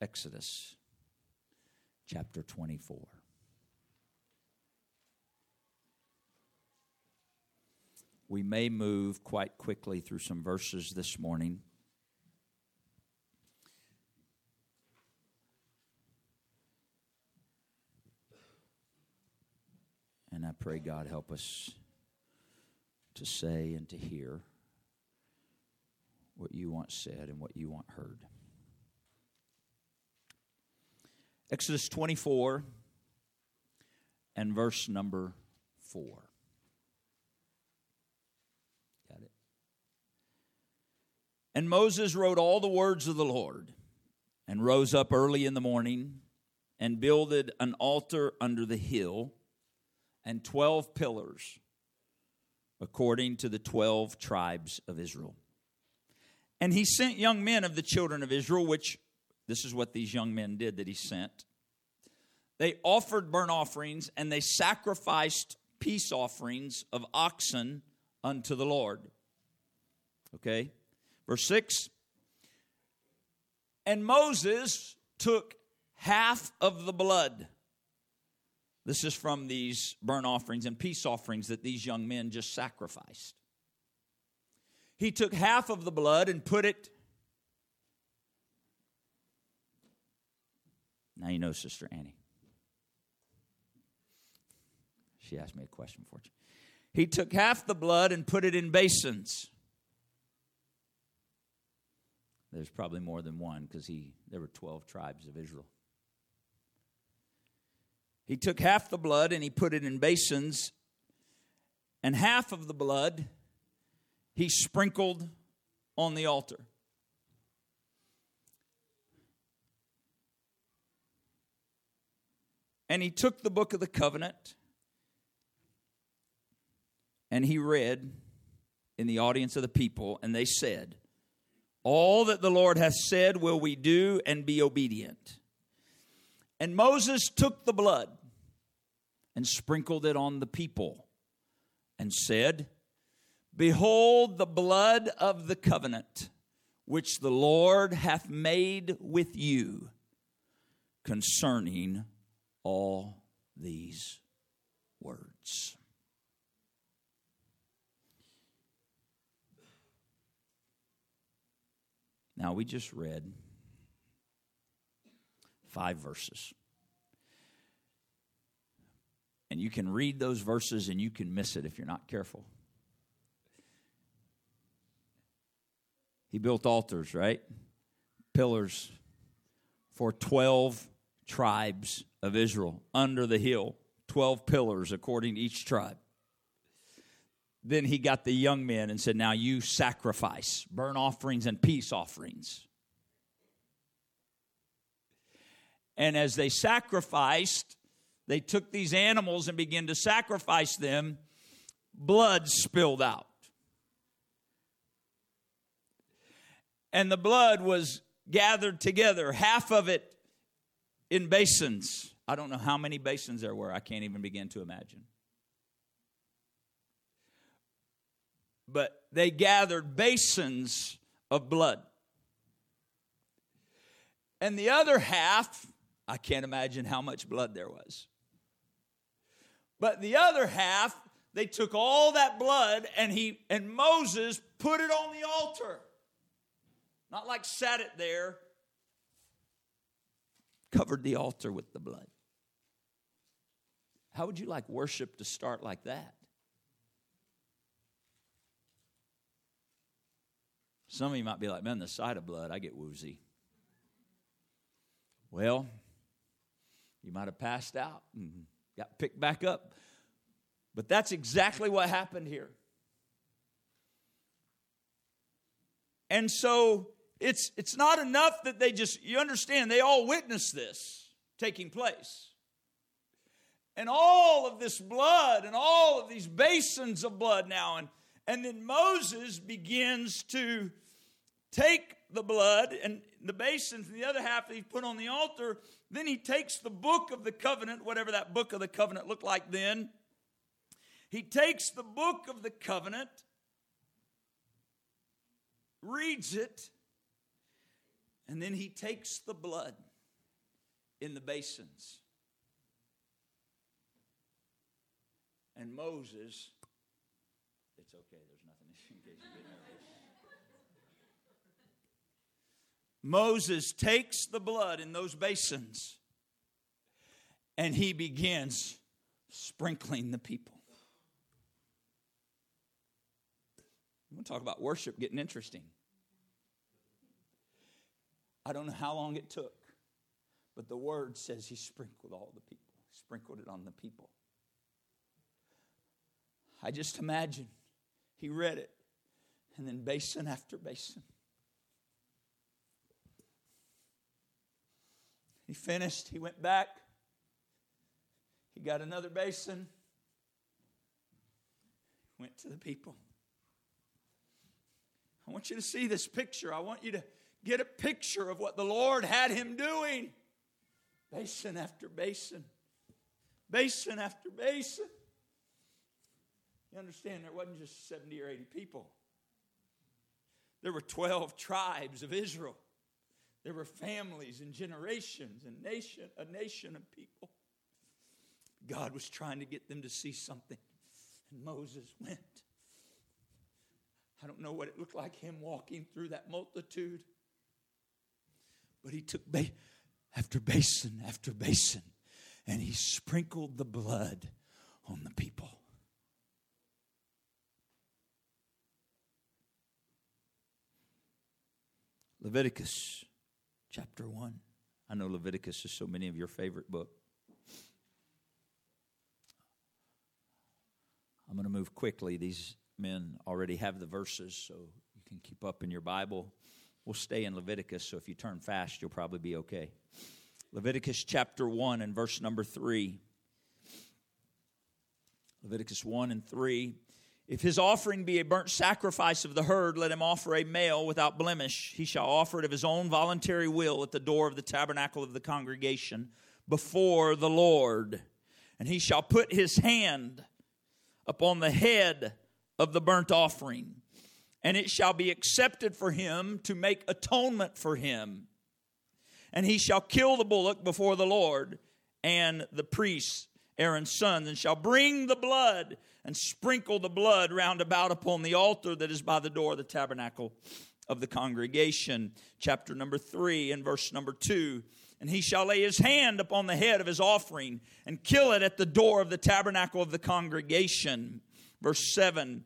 Exodus chapter 24. We may move quite quickly through some verses this morning. And I pray God help us to say and to hear what you want said and what you want heard. Exodus 24 and verse number 4. Got it? And Moses wrote all the words of the Lord and rose up early in the morning and builded an altar under the hill and 12 pillars according to the 12 tribes of Israel. And he sent young men of the children of Israel, which this is what these young men did that he sent. They offered burnt offerings and they sacrificed peace offerings of oxen unto the Lord. Okay? Verse 6 And Moses took half of the blood. This is from these burnt offerings and peace offerings that these young men just sacrificed. He took half of the blood and put it. Now you know, Sister Annie. She asked me a question for you. He took half the blood and put it in basins. There's probably more than one because he there were 12 tribes of Israel. He took half the blood and he put it in basins, and half of the blood he sprinkled on the altar. And he took the book of the covenant and he read in the audience of the people, and they said, All that the Lord hath said will we do and be obedient. And Moses took the blood and sprinkled it on the people and said, Behold the blood of the covenant which the Lord hath made with you concerning all these words. Now, we just read five verses. And you can read those verses and you can miss it if you're not careful. He built altars, right? Pillars for 12 tribes of Israel under the hill. 12 pillars according to each tribe. Then he got the young men and said, Now you sacrifice burnt offerings and peace offerings. And as they sacrificed, they took these animals and began to sacrifice them. Blood spilled out. And the blood was gathered together, half of it in basins. I don't know how many basins there were, I can't even begin to imagine. but they gathered basins of blood. And the other half, I can't imagine how much blood there was. But the other half, they took all that blood and he and Moses put it on the altar. Not like sat it there, covered the altar with the blood. How would you like worship to start like that? Some of you might be like, man, the sight of blood, I get woozy. Well, you might have passed out and got picked back up. But that's exactly what happened here. And so it's it's not enough that they just you understand they all witnessed this taking place. And all of this blood and all of these basins of blood now and and then Moses begins to take the blood and the basins and the other half that he put on the altar. Then he takes the book of the covenant, whatever that book of the covenant looked like then. He takes the book of the covenant, reads it, And then he takes the blood in the basins. And Moses, it's okay, there's nothing in case you. Moses takes the blood in those basins and he begins sprinkling the people. To talk about worship getting interesting? I don't know how long it took, but the word says he sprinkled all the people, sprinkled it on the people. I just imagine he read it, and then basin after basin. He finished, he went back, he got another basin, went to the people. I want you to see this picture. I want you to get a picture of what the Lord had him doing. Basin after basin, basin after basin. You understand, there wasn't just 70 or 80 people, there were 12 tribes of Israel. There were families and generations and nation, a nation of people. God was trying to get them to see something. And Moses went. I don't know what it looked like him walking through that multitude. But he took ba- after basin after basin and he sprinkled the blood on the people. Leviticus chapter 1. I know Leviticus is so many of your favorite book. I'm going to move quickly. These men already have the verses, so you can keep up in your Bible. We'll stay in Leviticus, so if you turn fast, you'll probably be okay. Leviticus chapter 1 and verse number 3. Leviticus 1 and 3. If his offering be a burnt sacrifice of the herd, let him offer a male without blemish. He shall offer it of his own voluntary will at the door of the tabernacle of the congregation before the Lord. And he shall put his hand upon the head of the burnt offering, and it shall be accepted for him to make atonement for him. And he shall kill the bullock before the Lord, and the priests, Aaron's sons, and shall bring the blood and sprinkle the blood round about upon the altar that is by the door of the tabernacle of the congregation. Chapter number three and verse number two. And he shall lay his hand upon the head of his offering and kill it at the door of the tabernacle of the congregation. Verse 7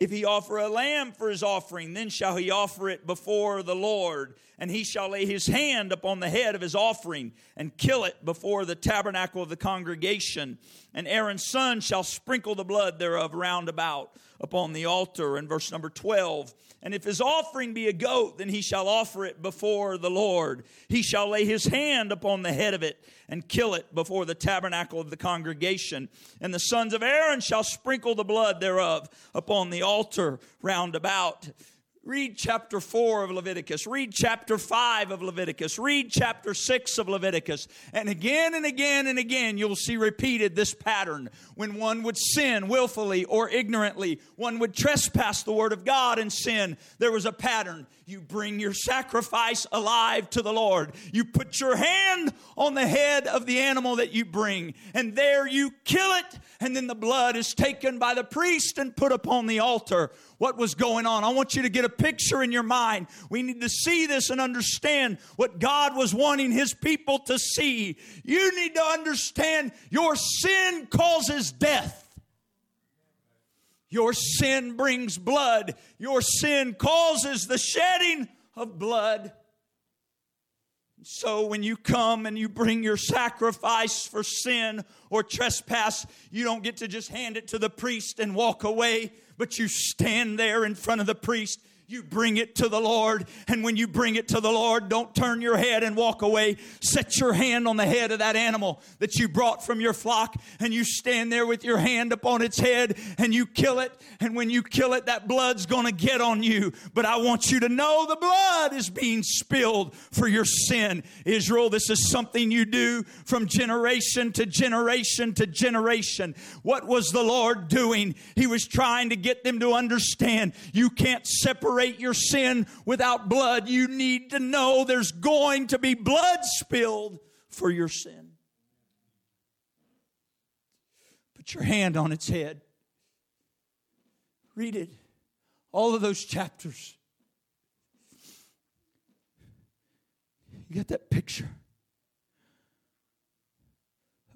If he offer a lamb for his offering, then shall he offer it before the Lord. And he shall lay his hand upon the head of his offering and kill it before the tabernacle of the congregation. And Aaron's son shall sprinkle the blood thereof round about upon the altar. And verse number 12 And if his offering be a goat, then he shall offer it before the Lord. He shall lay his hand upon the head of it and kill it before the tabernacle of the congregation. And the sons of Aaron shall sprinkle the blood thereof upon the altar round about. Read chapter 4 of Leviticus. Read chapter 5 of Leviticus. Read chapter 6 of Leviticus. And again and again and again, you'll see repeated this pattern. When one would sin willfully or ignorantly, one would trespass the word of God and sin. There was a pattern. You bring your sacrifice alive to the Lord. You put your hand on the head of the animal that you bring, and there you kill it, and then the blood is taken by the priest and put upon the altar what was going on. I want you to get a picture in your mind. We need to see this and understand what God was wanting His people to see. You need to understand your sin causes death. Your sin brings blood. Your sin causes the shedding of blood. So when you come and you bring your sacrifice for sin or trespass, you don't get to just hand it to the priest and walk away but you stand there in front of the priest you bring it to the Lord. And when you bring it to the Lord, don't turn your head and walk away. Set your hand on the head of that animal that you brought from your flock, and you stand there with your hand upon its head and you kill it. And when you kill it, that blood's going to get on you. But I want you to know the blood is being spilled for your sin. Israel, this is something you do from generation to generation to generation. What was the Lord doing? He was trying to get them to understand you can't separate separate your sin without blood. You need to know there's going to be blood spilled for your sin. Put your hand on its head. Read it. All of those chapters. You get that picture?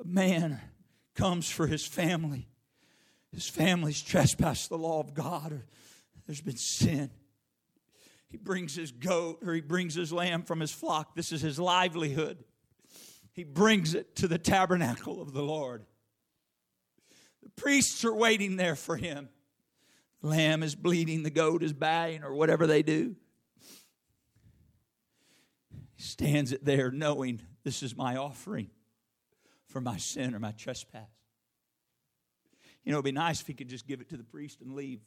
A man comes for his family. His family's trespassed the law of God, or there's been sin. He brings his goat or he brings his lamb from his flock. This is his livelihood. He brings it to the tabernacle of the Lord. The priests are waiting there for him. The lamb is bleeding, the goat is baying, or whatever they do. He stands it there knowing this is my offering for my sin or my trespass. You know, it'd be nice if he could just give it to the priest and leave.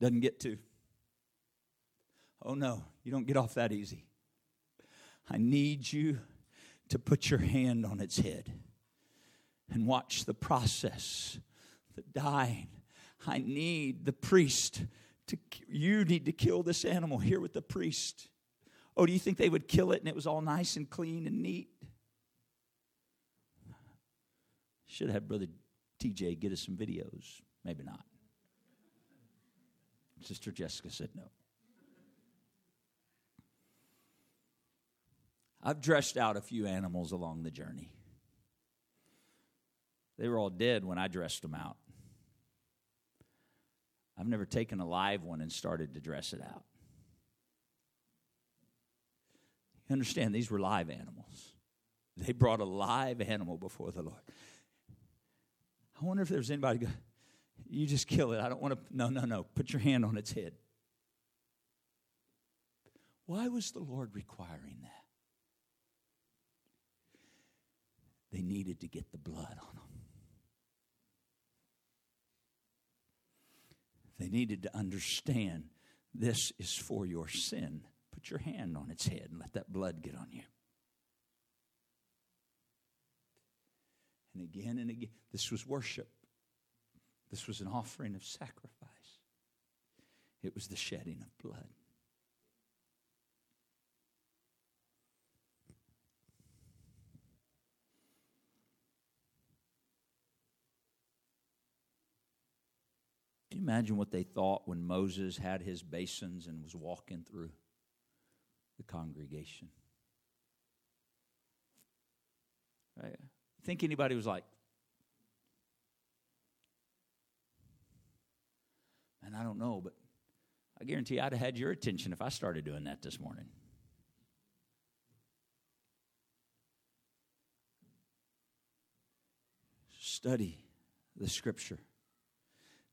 Doesn't get to. Oh no, you don't get off that easy. I need you to put your hand on its head and watch the process, the dying. I need the priest to, you need to kill this animal here with the priest. Oh, do you think they would kill it and it was all nice and clean and neat? Should have had Brother TJ get us some videos. Maybe not. Sister Jessica said no. I've dressed out a few animals along the journey. They were all dead when I dressed them out. I've never taken a live one and started to dress it out. You understand, these were live animals. They brought a live animal before the Lord. I wonder if there's anybody go, you just kill it. I don't want to. No, no, no. Put your hand on its head. Why was the Lord requiring that? They needed to get the blood on them. They needed to understand this is for your sin. Put your hand on its head and let that blood get on you. And again and again, this was worship. This was an offering of sacrifice. It was the shedding of blood. You imagine what they thought when Moses had his basins and was walking through the congregation? Right? Think anybody was like, and I don't know, but I guarantee I'd have had your attention if I started doing that this morning. Study the scripture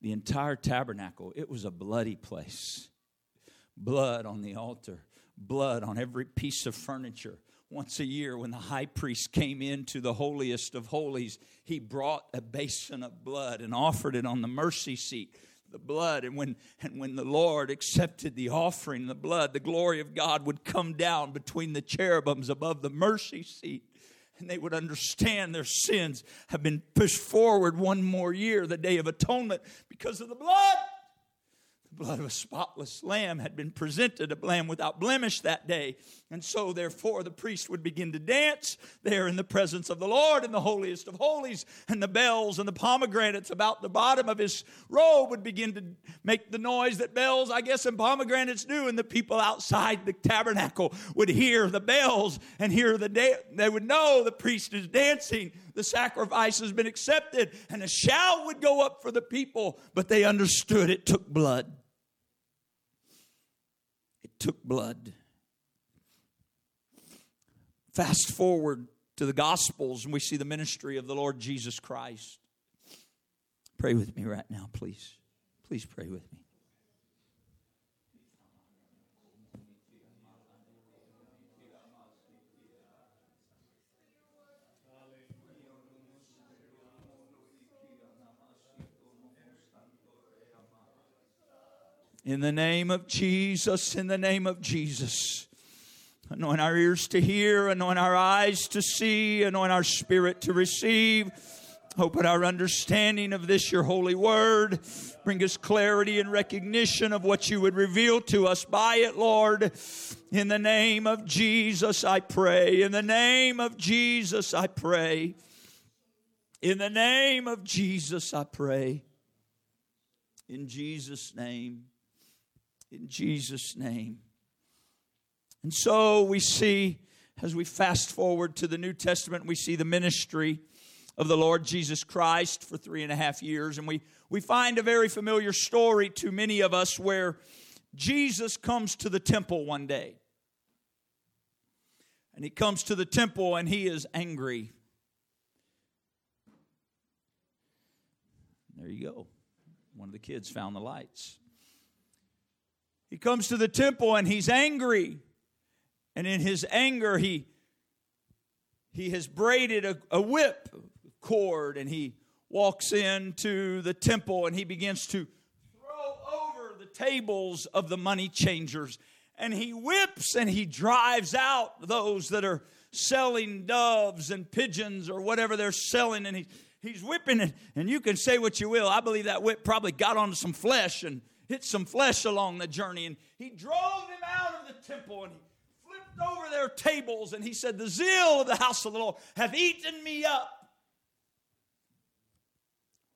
the entire tabernacle, it was a bloody place. Blood on the altar, blood on every piece of furniture. Once a year, when the high priest came into the holiest of holies, he brought a basin of blood and offered it on the mercy seat the blood and when and when the lord accepted the offering the blood the glory of god would come down between the cherubims above the mercy seat and they would understand their sins have been pushed forward one more year, the day of atonement, because of the blood blood of a spotless lamb had been presented, a lamb without blemish that day. And so, therefore, the priest would begin to dance there in the presence of the Lord in the holiest of holies, and the bells and the pomegranates about the bottom of his robe would begin to make the noise that bells, I guess, and pomegranates do. And the people outside the tabernacle would hear the bells and hear the day. They would know the priest is dancing the sacrifice has been accepted, and a shout would go up for the people, but they understood it took blood took blood. Fast forward to the Gospels, and we see the ministry of the Lord Jesus Christ. Pray with me right now, please. Please pray with me. In the name of Jesus, in the name of Jesus. Anoint our ears to hear, anoint our eyes to see, anoint our spirit to receive. Open our understanding of this, your holy word. Bring us clarity and recognition of what you would reveal to us by it, Lord. In the name of Jesus, I pray. In the name of Jesus, I pray. In the name of Jesus, I pray. In Jesus' name. In Jesus' name. And so we see, as we fast forward to the New Testament, we see the ministry of the Lord Jesus Christ for three and a half years. And we, we find a very familiar story to many of us where Jesus comes to the temple one day. And he comes to the temple and he is angry. There you go. One of the kids found the lights. He comes to the temple and he's angry. And in his anger, he, he has braided a, a whip cord and he walks into the temple and he begins to throw over the tables of the money changers. And he whips and he drives out those that are selling doves and pigeons or whatever they're selling. And he, he's whipping it. And you can say what you will. I believe that whip probably got onto some flesh and hit some flesh along the journey. And he drove them out of the temple and he flipped over their tables. And he said, The zeal of the house of the Lord have eaten me up.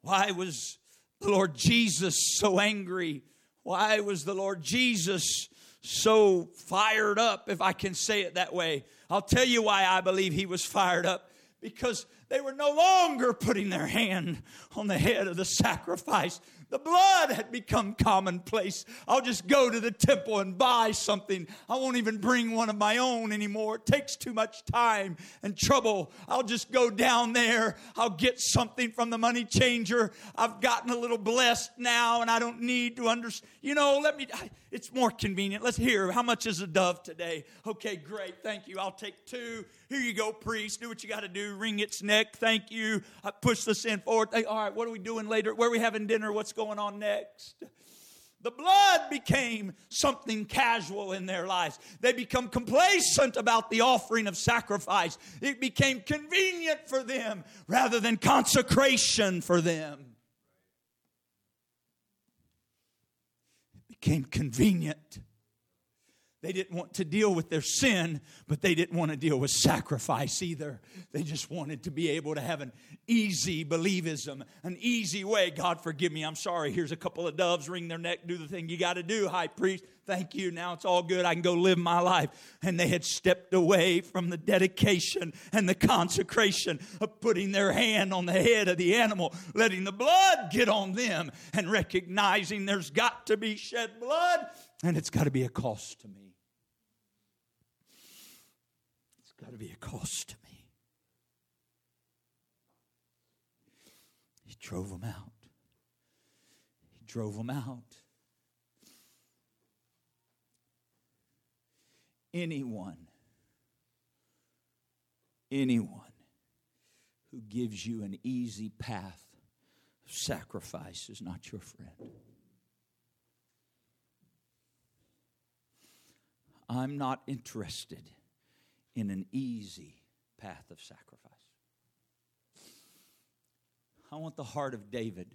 Why was the Lord Jesus so angry? Why was the Lord Jesus so fired up, if I can say it that way? I'll tell you why I believe he was fired up. Because they were no longer putting their hand on the head of the sacrifice. The blood had become commonplace. I'll just go to the temple and buy something. I won't even bring one of my own anymore. It takes too much time and trouble. I'll just go down there. I'll get something from the money changer. I've gotten a little blessed now and I don't need to understand. You know, let me, it's more convenient. Let's hear how much is a dove today? Okay, great. Thank you. I'll take two. Here you go, priest. Do what you got to do. Wring its neck. Thank you. I push the sin forward. All right, what are we doing later? Where are we having dinner? What's going on next? The blood became something casual in their lives. They become complacent about the offering of sacrifice. It became convenient for them rather than consecration for them. It became convenient they didn't want to deal with their sin, but they didn't want to deal with sacrifice either. They just wanted to be able to have an easy believism, an easy way. God, forgive me. I'm sorry. Here's a couple of doves, wring their neck, do the thing you got to do, high priest. Thank you. Now it's all good. I can go live my life. And they had stepped away from the dedication and the consecration of putting their hand on the head of the animal, letting the blood get on them, and recognizing there's got to be shed blood and it's got to be a cost to me. Got to be a cost to me. He drove them out. He drove them out. Anyone, anyone who gives you an easy path of sacrifice is not your friend. I'm not interested in an easy path of sacrifice. I want the heart of David.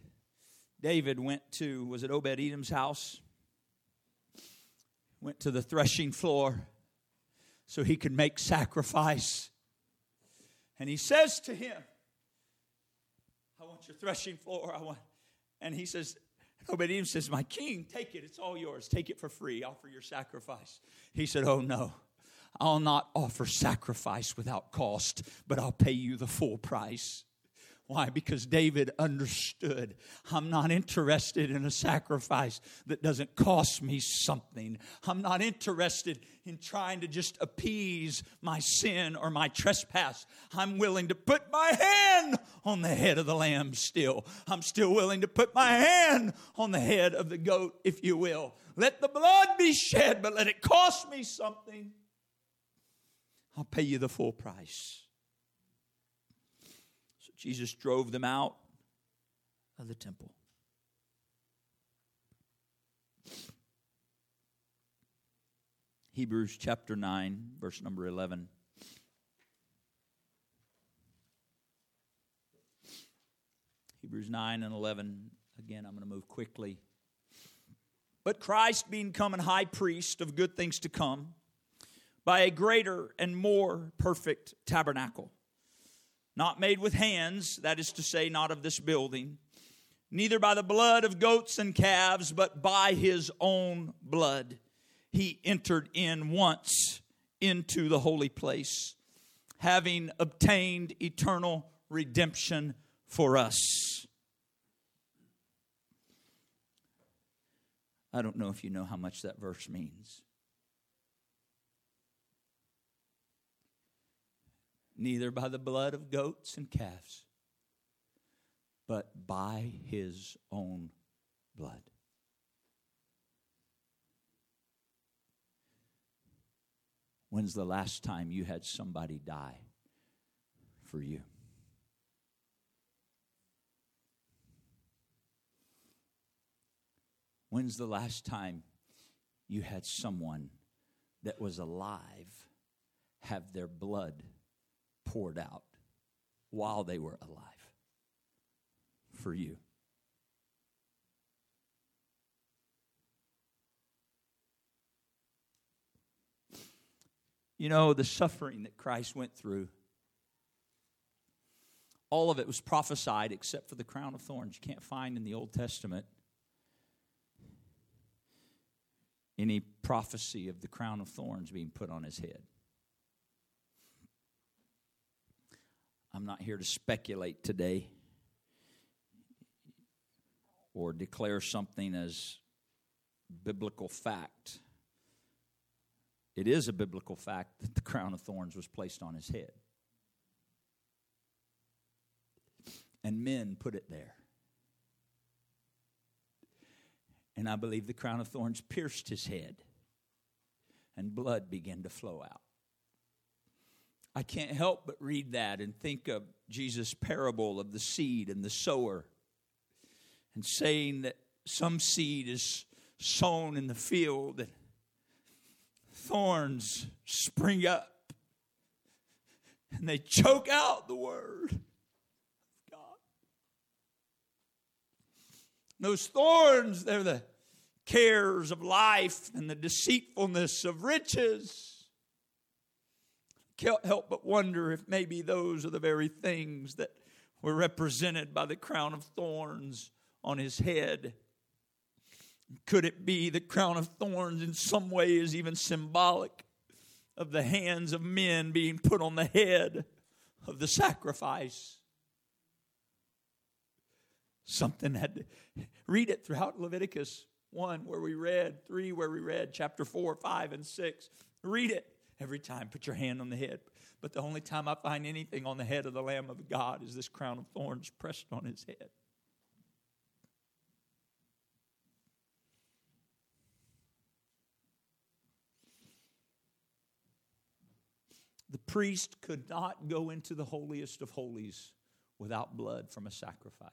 David went to, was it Obed Edom's house? Went to the threshing floor so he could make sacrifice. And he says to him, I want your threshing floor. I want, and he says, Obed Edom says, My king, take it. It's all yours. Take it for free. Offer your sacrifice. He said, Oh no. I'll not offer sacrifice without cost, but I'll pay you the full price. Why? Because David understood I'm not interested in a sacrifice that doesn't cost me something. I'm not interested in trying to just appease my sin or my trespass. I'm willing to put my hand on the head of the lamb still. I'm still willing to put my hand on the head of the goat, if you will. Let the blood be shed, but let it cost me something. I'll pay you the full price. So Jesus drove them out of the temple. Hebrews chapter 9, verse number 11. Hebrews 9 and 11. Again, I'm going to move quickly. But Christ, being come an high priest of good things to come, by a greater and more perfect tabernacle, not made with hands, that is to say, not of this building, neither by the blood of goats and calves, but by his own blood, he entered in once into the holy place, having obtained eternal redemption for us. I don't know if you know how much that verse means. Neither by the blood of goats and calves, but by his own blood. When's the last time you had somebody die for you? When's the last time you had someone that was alive have their blood poured out while they were alive for you? You know, the suffering that Christ went through, all of it was prophesied except for the crown of thorns. You can't find in the Old Testament any prophecy of the crown of thorns being put on his head. I'm not here to speculate today or declare something as biblical fact. It is a biblical fact that the crown of thorns was placed on his head. And men put it there. And I believe the crown of thorns pierced his head, and blood began to flow out. I can't help but read that and think of Jesus' parable of the seed and the sower, and saying that some seed is sown in the field and thorns spring up and they choke out the word. Of God. Those thorns, they're the cares of life and the deceitfulness of riches. Can't help but wonder if maybe those are the very things that were represented by the crown of thorns on his head. Could it be the crown of thorns in some way is even symbolic of the hands of men being put on the head of the sacrifice? Something had to read it throughout Leviticus 1 where we read, 3 where we read, chapter 4, 5, and 6. Read it every time. Put your hand on the head. But the only time I find anything on the head of the Lamb of God is this crown of thorns pressed on his head. The priest could not go into the holiest of holies without blood from a sacrifice.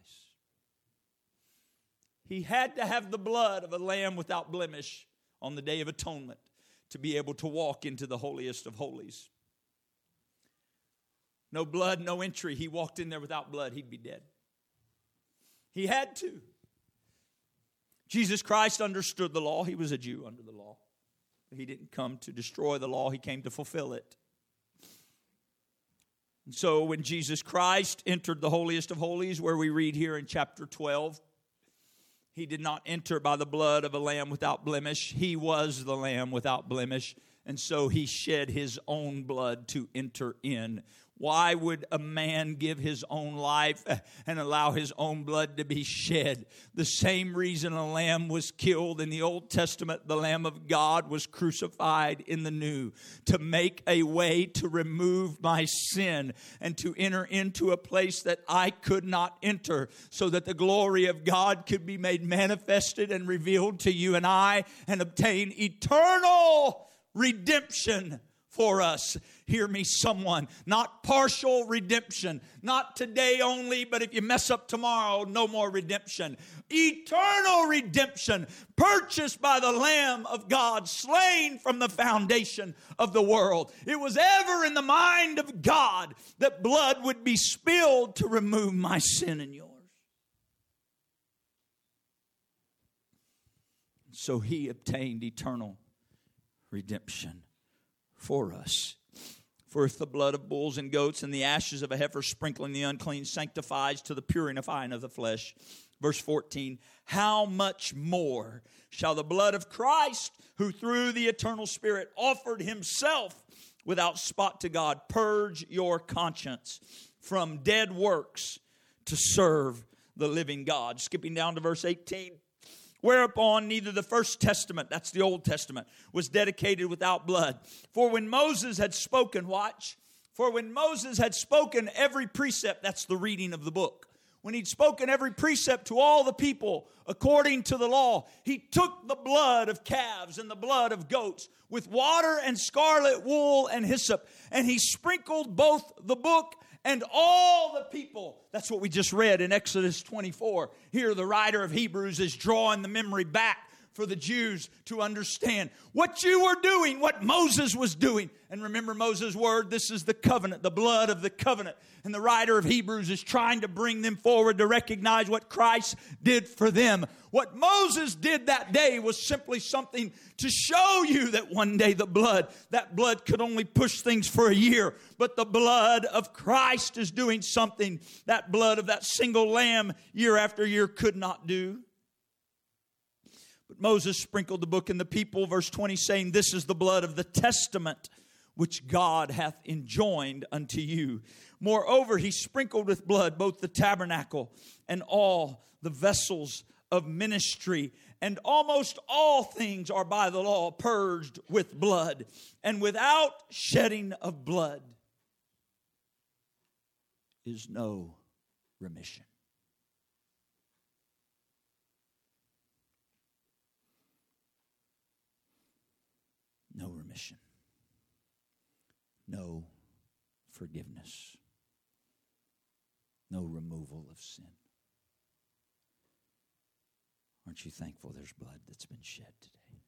He had to have the blood of a lamb without blemish on the Day of Atonement to be able to walk into the holiest of holies. No blood, no entry. He walked in there without blood, he'd be dead. He had to. Jesus Christ understood the law. He was a Jew under the law. He didn't come to destroy the law, he came to fulfill it. And so when Jesus Christ entered the holiest of holies, where we read here in chapter 12, he did not enter by the blood of a lamb without blemish. He was the lamb without blemish. And so he shed his own blood to enter in why would a man give his own life and allow his own blood to be shed? The same reason a lamb was killed in the Old Testament, the Lamb of God was crucified in the New to make a way to remove my sin and to enter into a place that I could not enter so that the glory of God could be made manifested and revealed to you and I and obtain eternal redemption for us. Hear me, someone. Not partial redemption. Not today only, but if you mess up tomorrow, no more redemption. Eternal redemption, purchased by the Lamb of God, slain from the foundation of the world. It was ever in the mind of God that blood would be spilled to remove my sin and yours. So he obtained eternal redemption for us. For if the blood of bulls and goats and the ashes of a heifer sprinkling the unclean sanctifies to the purifying of the flesh, verse 14, how much more shall the blood of Christ, who through the eternal Spirit offered himself without spot to God, purge your conscience from dead works to serve the living God? Skipping down to verse 18. Whereupon neither the first testament, that's the Old Testament, was dedicated without blood. For when Moses had spoken, watch, for when Moses had spoken every precept, that's the reading of the book when he'd spoken every precept to all the people according to the law, he took the blood of calves and the blood of goats with water and scarlet wool and hyssop, and he sprinkled both the book and all the people. That's what we just read in Exodus 24. Here, the writer of Hebrews is drawing the memory back for the Jews to understand what you were doing, what Moses was doing. And remember Moses' word this is the covenant, the blood of the covenant. And the writer of Hebrews is trying to bring them forward to recognize what Christ did for them. What Moses did that day was simply something to show you that one day the blood, that blood could only push things for a year, but the blood of Christ is doing something that blood of that single lamb year after year could not do. But Moses sprinkled the book and the people, verse 20, saying, This is the blood of the testament which God hath enjoined unto you. Moreover, he sprinkled with blood both the tabernacle and all the vessels of ministry. And almost all things are by the law purged with blood, and without shedding of blood is no remission. no no forgiveness, no removal of sin. Aren't you thankful there's blood that's been shed today?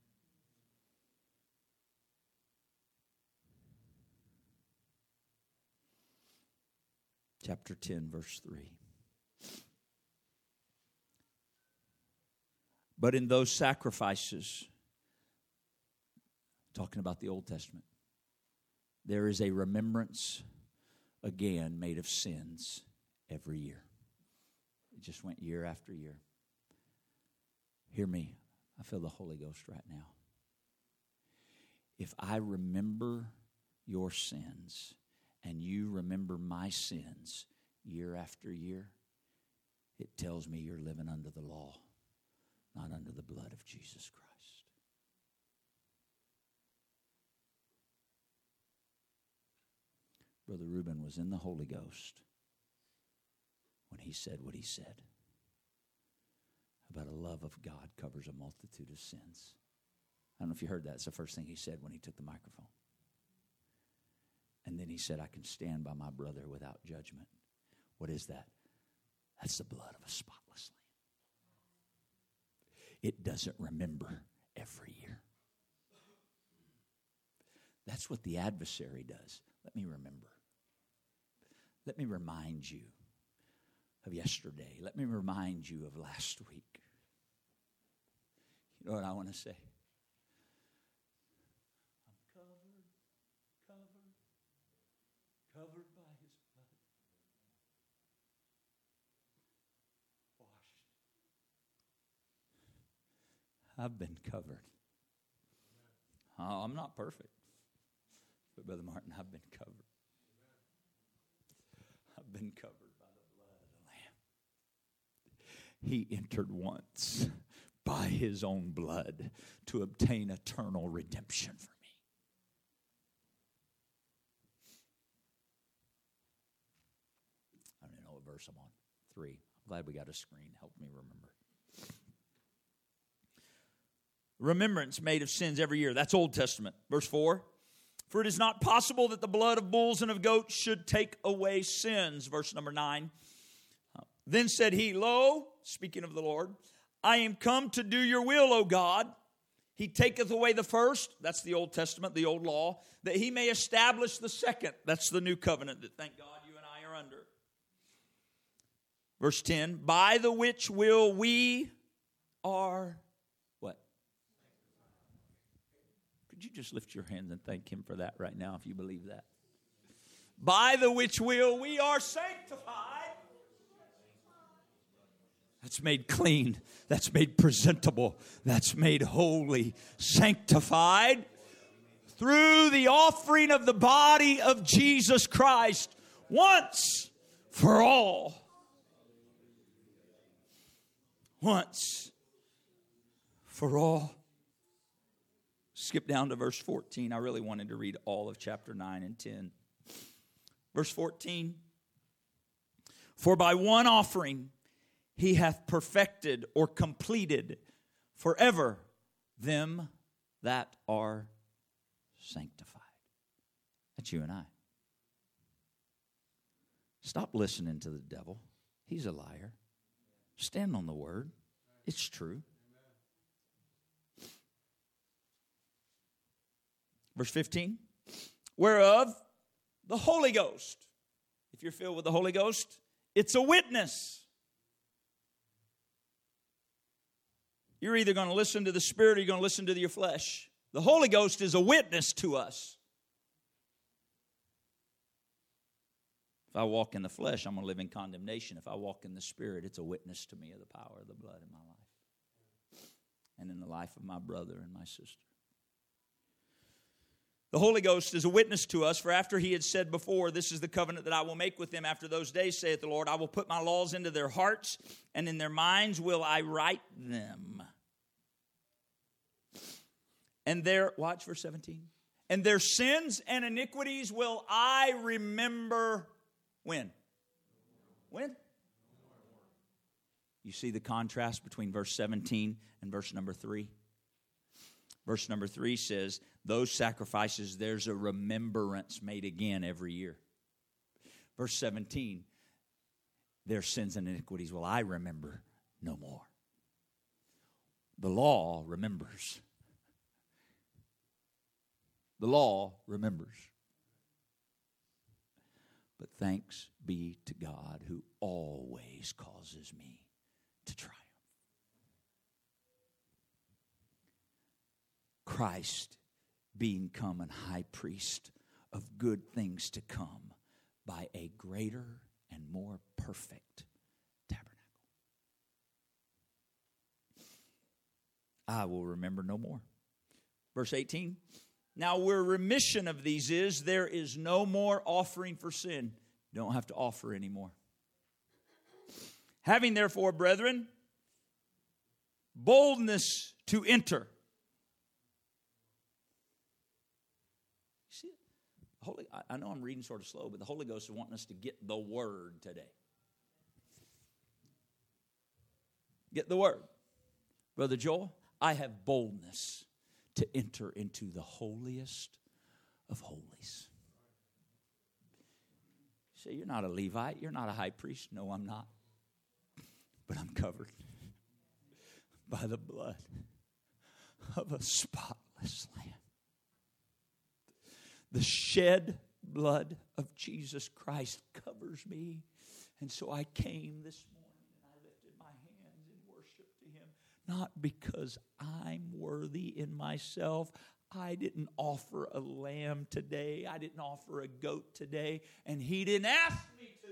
Chapter 10, verse 3. But in those sacrifices, talking about the Old Testament. There is a remembrance again made of sins every year. It just went year after year. Hear me. I feel the Holy Ghost right now. If I remember your sins and you remember my sins year after year, it tells me you're living under the law, not under the blood of Jesus Christ. Brother Reuben was in the Holy Ghost when he said what he said about a love of God covers a multitude of sins. I don't know if you heard that. It's the first thing he said when he took the microphone. And then he said, I can stand by my brother without judgment. What is that? That's the blood of a spotless lamb. It doesn't remember every year. That's what the adversary does. Let me remember. Let me remind you of yesterday. Let me remind you of last week. You know what I want to say? I'm covered, covered, covered by his blood. Washed. I've been covered. Oh, I'm not perfect. But, Brother Martin, I've been covered been covered by the blood of the Lamb. He entered once by his own blood to obtain eternal redemption for me. I don't know what verse I'm on. Three. I'm glad we got a screen. Help me remember. Remembrance made of sins every year. That's Old Testament. Verse 4. For it is not possible that the blood of bulls and of goats should take away sins. Verse number 9. Uh, then said he, Lo, speaking of the Lord, I am come to do your will, O God. He taketh away the first, that's the Old Testament, the old law, that he may establish the second, that's the new covenant that thank God you and I are under. Verse 10 By the which will we are what? You just lift your hands and thank Him for that right now if you believe that? By the which will we are sanctified. That's made clean. That's made presentable. That's made holy, sanctified through the offering of the body of Jesus Christ once for all. Once for all. Skip down to verse 14. I really wanted to read all of chapter 9 and 10. Verse 14 For by one offering he hath perfected or completed forever them that are sanctified. That's you and I. Stop listening to the devil. He's a liar. Stand on the word, it's true. Verse 15, whereof the Holy Ghost, if you're filled with the Holy Ghost, it's a witness. You're either going to listen to the Spirit or you're going to listen to your flesh. The Holy Ghost is a witness to us. If I walk in the flesh, I'm going to live in condemnation. If I walk in the Spirit, it's a witness to me of the power of the blood in my life and in the life of my brother and my sister. The Holy Ghost is a witness to us, for after he had said before, This is the covenant that I will make with them after those days, saith the Lord, I will put my laws into their hearts, and in their minds will I write them. And their, watch verse 17. And their sins and iniquities will I remember when? When? You see the contrast between verse 17 and verse number 3? Verse number 3 says, Those sacrifices, there's a remembrance made again every year. Verse 17, Their sins and iniquities will I remember no more. The law remembers. The law remembers. But thanks be to God who always causes me to triumph. Christ being come an high priest of good things to come by a greater and more perfect tabernacle. I will remember no more. Verse 18 now, where remission of these is, there is no more offering for sin. Don't have to offer anymore. Having therefore, brethren, boldness to enter. See, Holy, I know I'm reading sort of slow, but the Holy Ghost is wanting us to get the word today. Get the word. Brother Joel, I have boldness to enter into the holiest of holies. Say, You're not a Levite, you're not a high priest. No, I'm not. But I'm covered by the blood of a spotless lamb. The shed blood of Jesus Christ covers me. And so I came this morning and I lifted my hands in worship to Him, not because I'm worthy in myself. I didn't offer a lamb today. I didn't offer a goat today. And he didn't ask me to.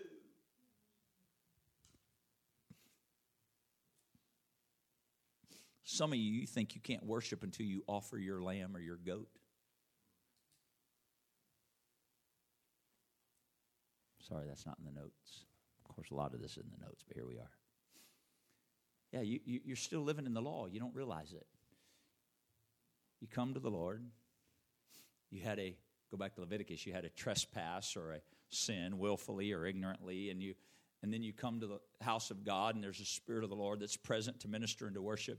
Some of you, you think you can't worship until you offer your lamb or your goat. Sorry, that's not in the notes. Of course, a lot of this is in the notes, but here we are. Yeah, you, you, you're still living in the law. You don't realize it. You come to the Lord. You had a, go back to Leviticus, you had a trespass or a sin willfully or ignorantly, and you and then you come to the house of God and there's a spirit of the Lord that's present to minister and to worship.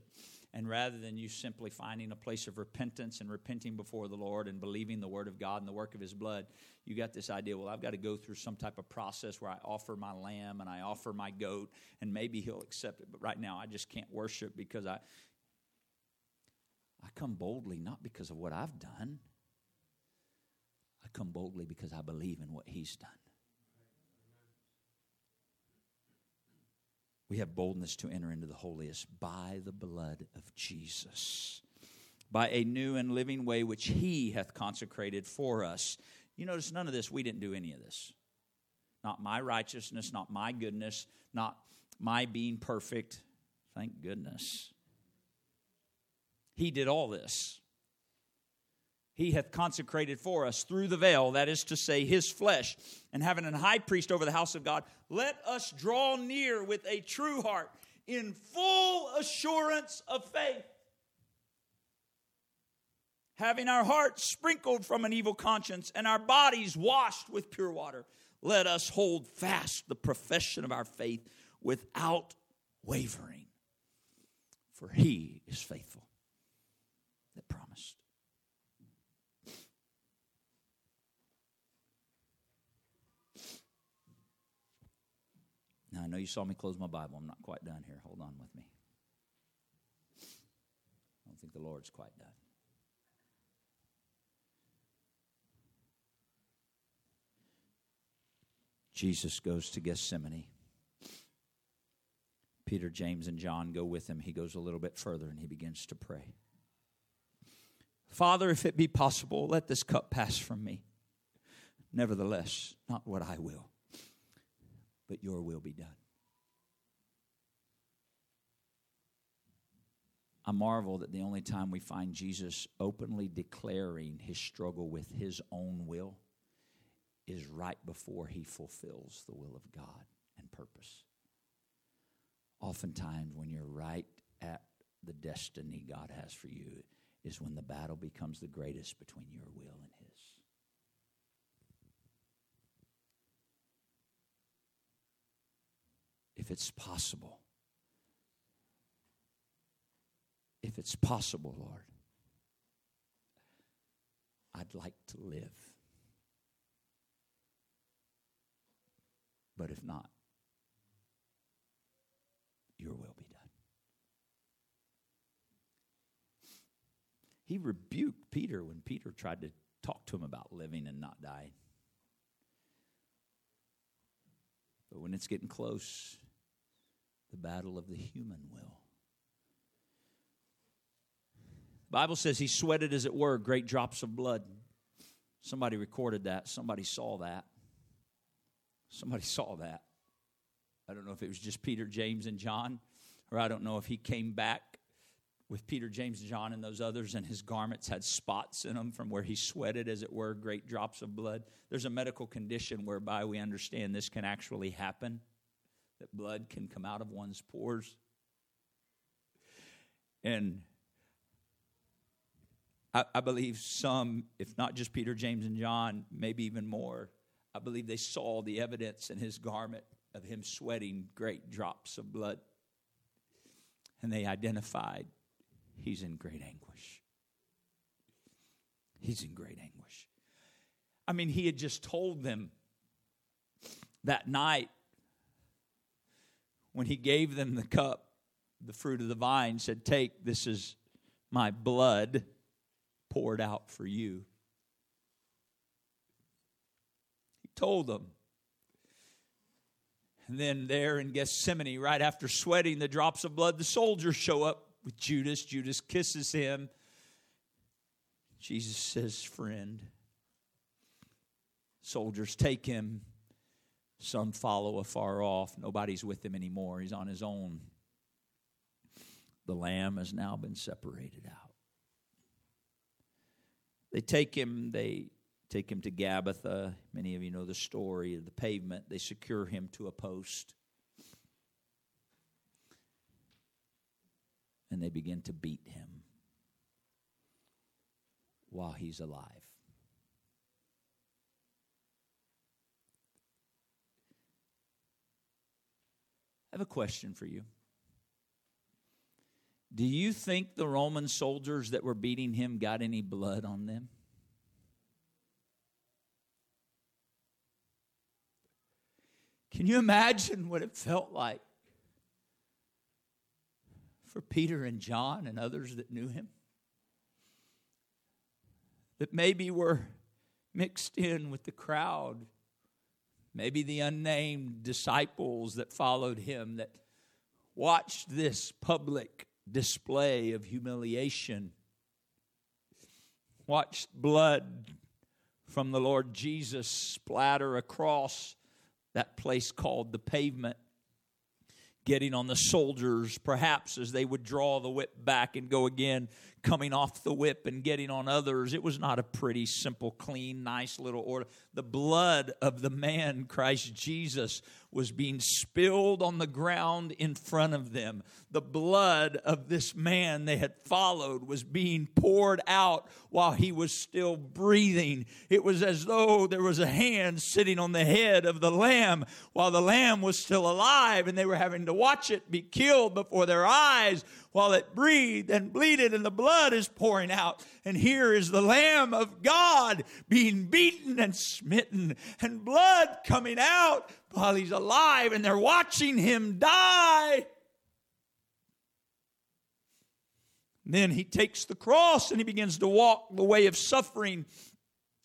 And rather than you simply finding a place of repentance and repenting before the Lord and believing the word of God and the work of his blood, you got this idea, well, I've got to go through some type of process where I offer my lamb and I offer my goat and maybe he'll accept it. But right now I just can't worship because I I come boldly not because of what I've done. I come boldly because I believe in what he's done. We have boldness to enter into the holiest by the blood of Jesus. by a new and living way which he hath consecrated for us. You notice none of this, we didn't do any of this. Not my righteousness, not my goodness, not my being perfect. Thank goodness. He did all this. He hath consecrated for us through the veil, that is to say, his flesh, and having an high priest over the house of God, let us draw near with a true heart in full assurance of faith having our hearts sprinkled from an evil conscience and our bodies washed with pure water, let us hold fast the profession of our faith without wavering. For he is faithful that promised. Now, I know you saw me close my Bible. I'm not quite done here. Hold on with me. I don't think the Lord's quite done. Jesus goes to Gethsemane. Peter, James, and John go with him. He goes a little bit further and he begins to pray. Father, if it be possible, let this cup pass from me. Nevertheless, not what I will, but your will be done. I marvel that the only time we find Jesus openly declaring his struggle with his own will is right before he fulfills the will of God and purpose. Oftentimes, when you're right at the destiny God has for you, is when the battle becomes the greatest between your will and His. If it's possible, if it's possible, Lord, I'd like to live But if not, your will be done. He rebuked Peter when Peter tried to talk to him about living and not dying. But when it's getting close, the battle of the human will. The Bible says he sweated, as it were, great drops of blood. Somebody recorded that, somebody saw that. Somebody saw that. I don't know if it was just Peter, James, and John, or I don't know if he came back with Peter, James, John, and those others, and his garments had spots in them from where he sweated, as it were, great drops of blood. There's a medical condition whereby we understand this can actually happen, that blood can come out of one's pores. And I, I believe some, if not just Peter, James, and John, maybe even more, I believe they saw the evidence in his garment of him sweating great drops of blood. And they identified he's in great anguish. He's in great anguish. I mean, he had just told them that night when he gave them the cup, the fruit of the vine, said, Take, this is my blood poured out for you. He told them. And then there in Gethsemane, right after sweating the drops of blood, the soldiers show up with Judas. Judas kisses him. Jesus says, Friend. Soldiers take him. Some follow afar off. Nobody's with him anymore. He's on his own. The lamb has now been separated out. They take him, they take him to Gabbatha. Many of you know the story of the pavement. They secure him to a post. And they begin to beat him while he's alive. Have a question for you. Do you think the Roman soldiers that were beating him got any blood on them? Can you imagine what it felt like for Peter and John and others that knew him? That maybe were mixed in with the crowd, maybe the unnamed disciples that followed him that watched this public display of humiliation watched blood from the Lord Jesus splatter across that place called the pavement, getting on the soldiers, perhaps as they would draw the whip back and go again, coming off the whip and getting on others. It was not a pretty, simple, clean, nice little order. The blood of the man, Christ Jesus, was being spilled on the ground in front of them. The blood of this man they had followed was being poured out while he was still breathing. It was as though there was a hand sitting on the head of the lamb while the lamb was still alive and they were having to watch it be killed before their eyes while it breathed and bleeded and the blood is pouring out. And here is the Lamb of God being beaten and smitten and blood coming out while he's alive and they're watching him die. Then he takes the cross and he begins to walk the way of suffering,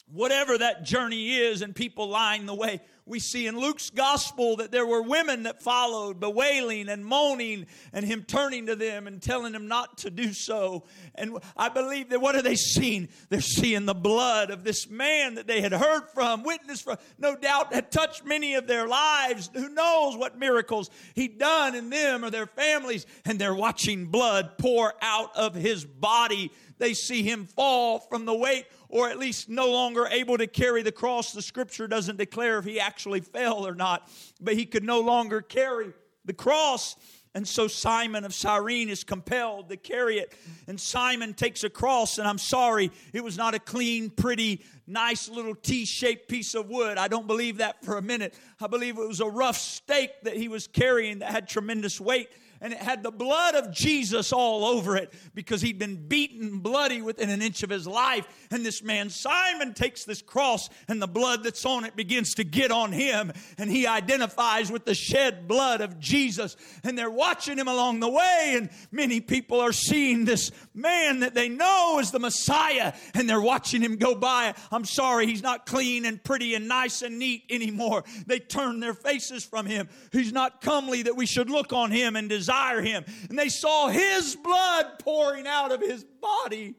whatever that journey is, and people line the way we see in Luke's gospel that there were women that followed, bewailing and moaning, and him turning to them and telling them not to do so. And I believe that what are they seeing? They're seeing the blood of this man that they had heard from, witnessed from, no doubt had touched many of their lives. Who knows what miracles he'd done in them or their families, and they're watching blood pour out of his body. They see him fall from the weight or at least no longer able to carry the cross. The scripture doesn't declare if he actually fell or not, but he could no longer carry the cross. And so Simon of Cyrene is compelled to carry it. And Simon takes a cross, and I'm sorry, it was not a clean, pretty, nice little T shaped piece of wood. I don't believe that for a minute. I believe it was a rough stake that he was carrying that had tremendous weight and it had the blood of Jesus all over it because he'd been beaten bloody within an inch of his life. And this man, Simon, takes this cross and the blood that's on it begins to get on him. And he identifies with the shed blood of Jesus. And they're watching him along the way. And many people are seeing this man that they know is the Messiah and they're watching him go by. I'm sorry, he's not clean and pretty and nice and neat anymore. They turn their faces from him. He's not comely that we should look on him and desire desire him. And they saw his blood pouring out of his body.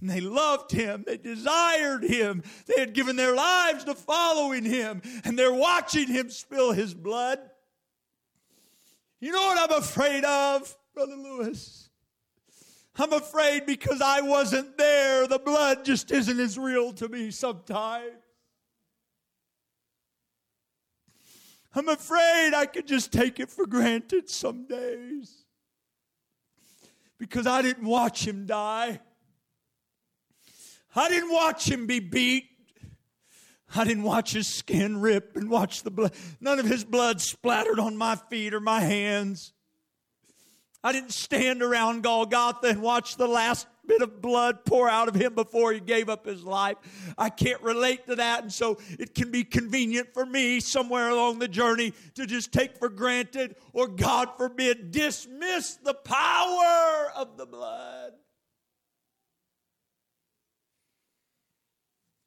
And they loved him. They desired him. They had given their lives to following him. And they're watching him spill his blood. You know what I'm afraid of, Brother Lewis? I'm afraid because I wasn't there, the blood just isn't as real to me sometimes. I'm afraid I could just take it for granted some days because I didn't watch him die. I didn't watch him be beat. I didn't watch his skin rip and watch the blood. None of his blood splattered on my feet or my hands. I didn't stand around Golgotha and watch the last bit of blood pour out of him before he gave up his life. I can't relate to that. And so it can be convenient for me somewhere along the journey to just take for granted or, God forbid, dismiss the power of the blood.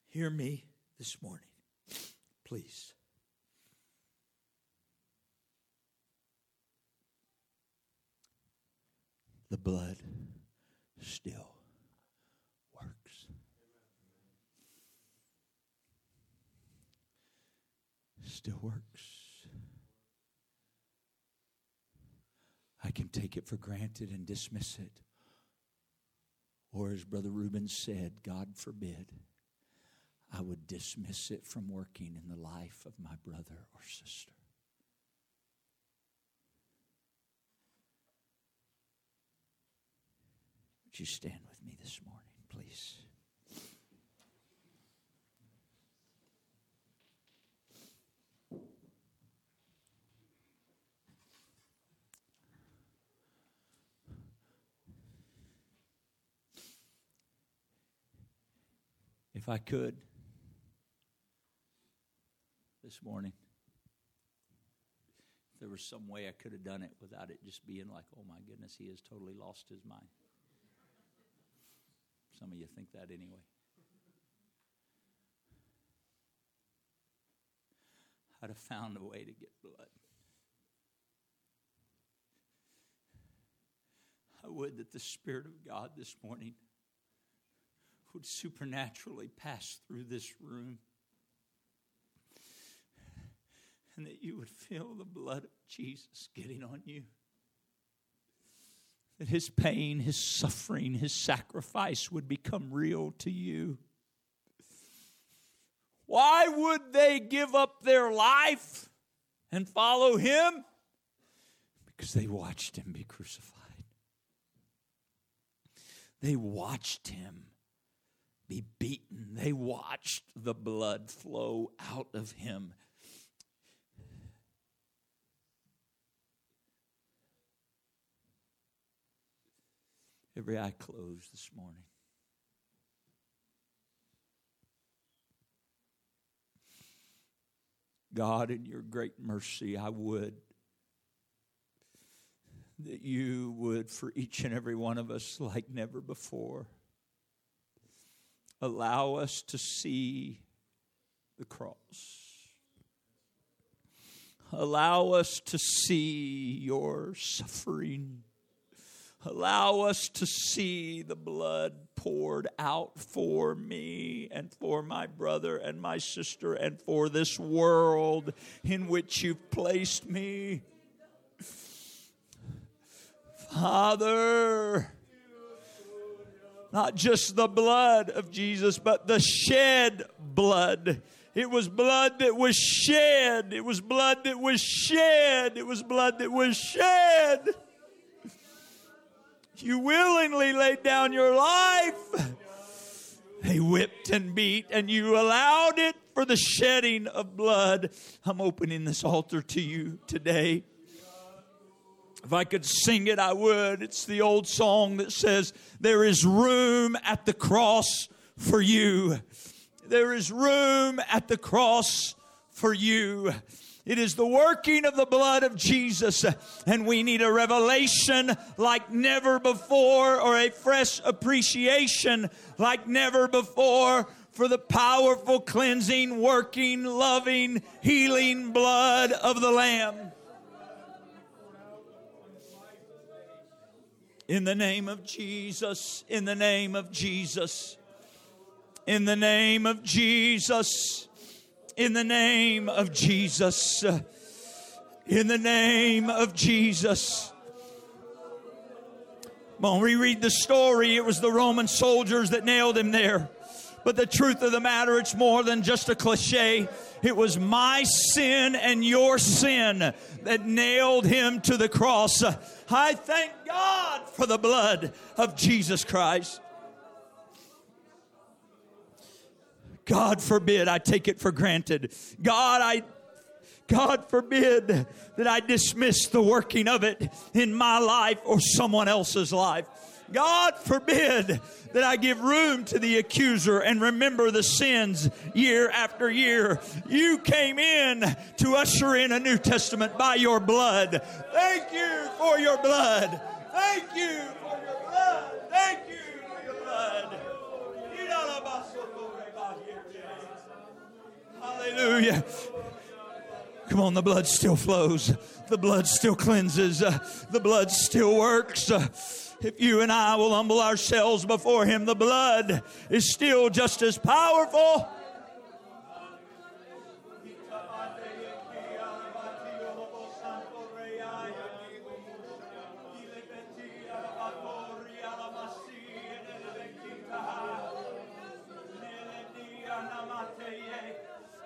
Hear me this morning, please. The blood still still works. I can take it for granted and dismiss it. Or, as Brother Reuben said, God forbid, I would dismiss it from working in the life of my brother or sister. Would you stand with me this morning, please? If I could, this morning, if there was some way I could have done it without it just being like, oh my goodness, he has totally lost his mind. Some of you think that anyway. I'd have found a way to get blood. I would that the Spirit of God this morning would supernaturally pass through this room and that you would feel the blood of Jesus getting on you. That his pain, his suffering, his sacrifice would become real to you. Why would they give up their life and follow him? Because they watched him be crucified. They watched him be beaten. They watched the blood flow out of him. Every eye closed this morning. God, in your great mercy, I would that you would, for each and every one of us, like never before, allow us to see the cross. Allow us to see your suffering. Allow us to see the blood poured out for me and for my brother and my sister and for this world in which you've placed me. Father, not just the blood of Jesus, but the shed blood. It was blood that was shed. It was blood that was shed. It was blood that was shed. You willingly laid down your life. They whipped and beat, and you allowed it for the shedding of blood. I'm opening this altar to you today. If I could sing it, I would. It's the old song that says, There is room at the cross for you. There is room at the cross for you. It is the working of the blood of Jesus, and we need a revelation like never before, or a fresh appreciation like never before for the powerful, cleansing, working, loving, healing blood of the Lamb. In the name of Jesus, in the name of Jesus, in the name of Jesus, in the name of Jesus, in the name of Jesus. When we read the story, it was the Roman soldiers that nailed him there. But the truth of the matter, it's more than just a cliche. It was my sin and your sin that nailed him to the cross. I thank God for the blood of Jesus Christ. God forbid I take it for granted. God, I God forbid that I dismiss the working of it in my life or someone else's life. God forbid that I give room to the accuser and remember the sins year after year. You came in to usher in a New Testament by your blood. Thank you for your blood. Thank you for your blood. Thank you for your blood. Hallelujah. Come on, the blood still flows. The blood still cleanses. The blood still works. If you and I will humble ourselves before Him, the blood is still just as powerful.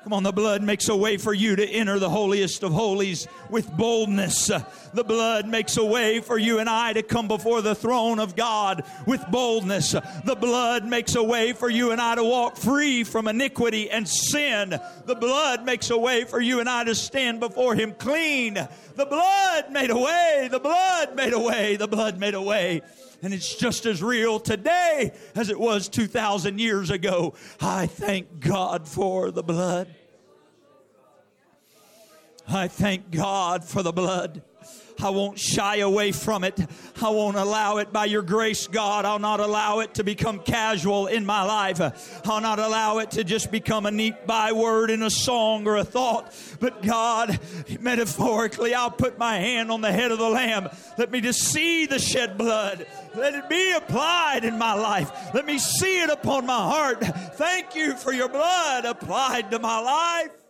Come on, the blood makes a way for you to enter the holiest of holies with boldness. The blood makes a way for you and I to come before the throne of God with boldness. The blood makes a way for you and I to walk free from iniquity and sin. The blood makes a way for you and I to stand before Him clean. The blood made a way. The blood made a way. The blood made a way and it's just as real today as it was 2,000 years ago. I thank God for the blood. I thank God for the blood. I won't shy away from it. I won't allow it by your grace, God. I'll not allow it to become casual in my life. I'll not allow it to just become a neat byword in a song or a thought. But God, metaphorically, I'll put my hand on the head of the lamb. Let me just see the shed blood. Let it be applied in my life. Let me see it upon my heart. Thank you for your blood applied to my life.